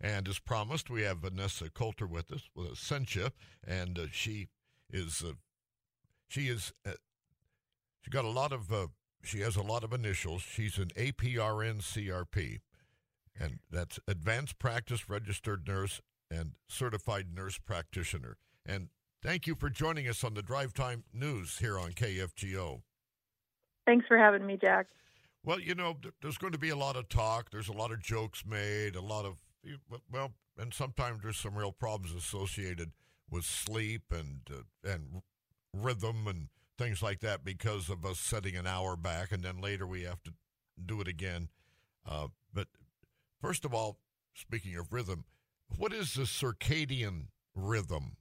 And as promised, we have Vanessa Coulter with us with Essentia, and uh, she is uh, she is uh, she got a lot of uh, she has a lot of initials. She's an APRN CRP, and that's Advanced Practice Registered Nurse and Certified Nurse Practitioner. And thank you for joining us on the Drive Time News here on KFGO. Thanks for having me, Jack. Well, you know, there's going to be a lot of talk. There's a lot of jokes made, a lot of well, and sometimes there's some real problems associated with sleep and uh, and rhythm and things like that because of us setting an hour back, and then later we have to do it again. Uh, but first of all, speaking of rhythm, what is the circadian rhythm?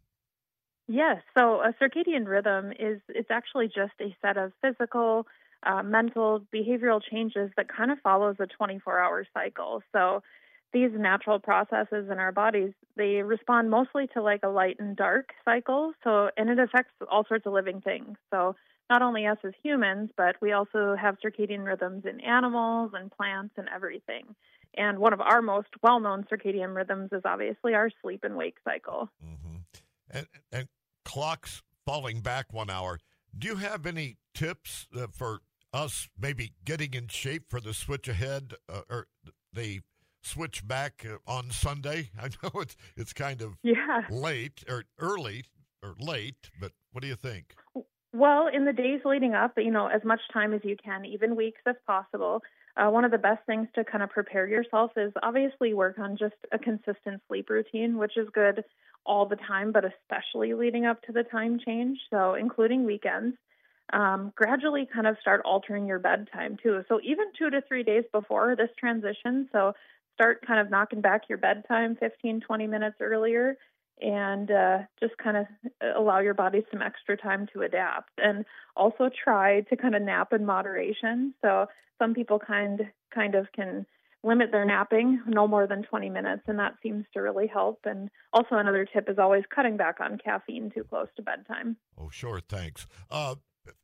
Yes, so a circadian rhythm is it's actually just a set of physical, uh, mental, behavioral changes that kind of follows a 24-hour cycle. So these natural processes in our bodies they respond mostly to like a light and dark cycle so and it affects all sorts of living things. So not only us as humans but we also have circadian rhythms in animals and plants and everything. And one of our most well-known circadian rhythms is obviously our sleep and wake cycle. Mm-hmm. and, and clocks falling back one hour. Do you have any tips uh, for us maybe getting in shape for the switch ahead uh, or the switch back uh, on Sunday? I know it's it's kind of yeah. late or early or late, but what do you think? Well, in the days leading up, you know, as much time as you can, even weeks if possible. Uh, one of the best things to kind of prepare yourself is obviously work on just a consistent sleep routine, which is good all the time, but especially leading up to the time change. So, including weekends. Um, gradually kind of start altering your bedtime too. So, even two to three days before this transition, so start kind of knocking back your bedtime 15, 20 minutes earlier and uh, just kind of allow your body some extra time to adapt. And also try to kind of nap in moderation. So some people kind kind of can limit their napping no more than 20 minutes, and that seems to really help. And also another tip is always cutting back on caffeine too close to bedtime. Oh, sure, thanks. Uh,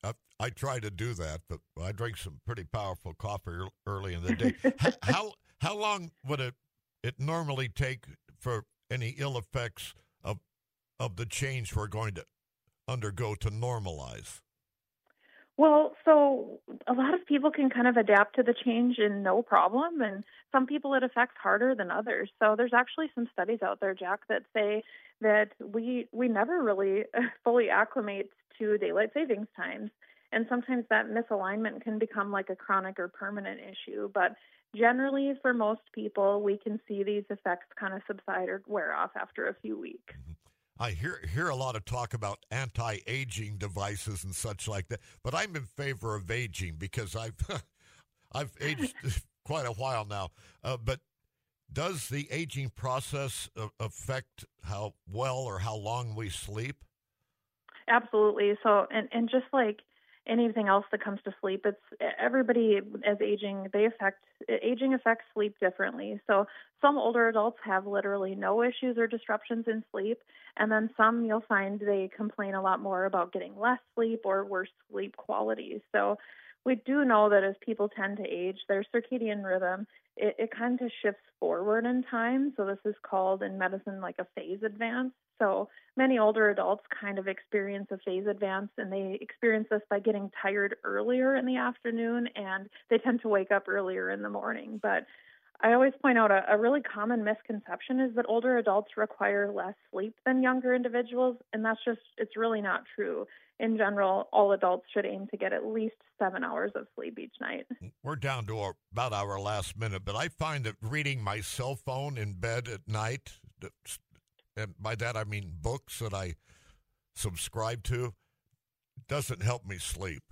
I, I try to do that, but I drink some pretty powerful coffee early in the day. how how long would it it normally take for any ill effects of of the change we're going to undergo to normalize? Well, so a lot of people can kind of adapt to the change in no problem, and some people it affects harder than others. So there's actually some studies out there, Jack, that say that we we never really fully acclimate to daylight savings times, and sometimes that misalignment can become like a chronic or permanent issue. But generally for most people we can see these effects kind of subside or wear off after a few weeks mm-hmm. I hear hear a lot of talk about anti-aging devices and such like that, but I'm in favor of aging because I've I've aged quite a while now. Uh, but does the aging process affect how well or how long we sleep? Absolutely. So, and and just like anything else that comes to sleep. It's everybody as aging, they affect aging affects sleep differently. So some older adults have literally no issues or disruptions in sleep, and then some you'll find they complain a lot more about getting less sleep or worse sleep quality. So we do know that as people tend to age, their circadian rhythm it, it kind of shifts forward in time. So this is called in medicine like a phase advance. So many older adults kind of experience a phase advance and they experience this by getting tired earlier in the afternoon and they tend to wake up earlier in the morning. But I always point out a, a, really common misconception is that older adults require less sleep than younger individuals, and that's just, it's really not true. In general, all adults should aim to get at least seven hours of sleep each night. We're down to about our last minute, but I find that reading my cell phone in bed at night and by that I mean books that I subscribe to, doesn't help me sleep.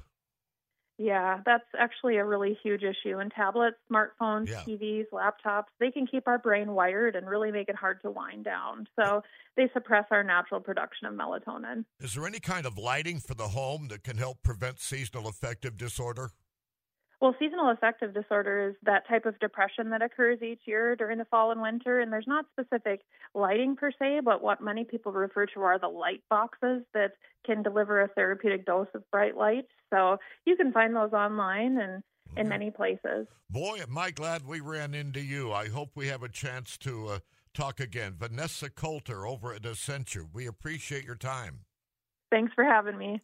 Yeah, that's actually a really huge issue. And tablets, smartphones, yeah. TVs, laptops, they can keep our brain wired and really make it hard to wind down. So they suppress our natural production of melatonin. Is there any kind of lighting for the home that can help prevent seasonal affective disorder? Well, seasonal affective disorder is that type of depression that occurs each year during the fall and winter, and there's not specific lighting per se, but what many people refer to are the light boxes that can deliver a therapeutic dose of bright light. So you can find those online and in many places. Boy, am I glad we ran into you. I hope we have a chance to uh, talk again. Vanessa Coulter over at Essentia. We appreciate your time. Thanks for having me.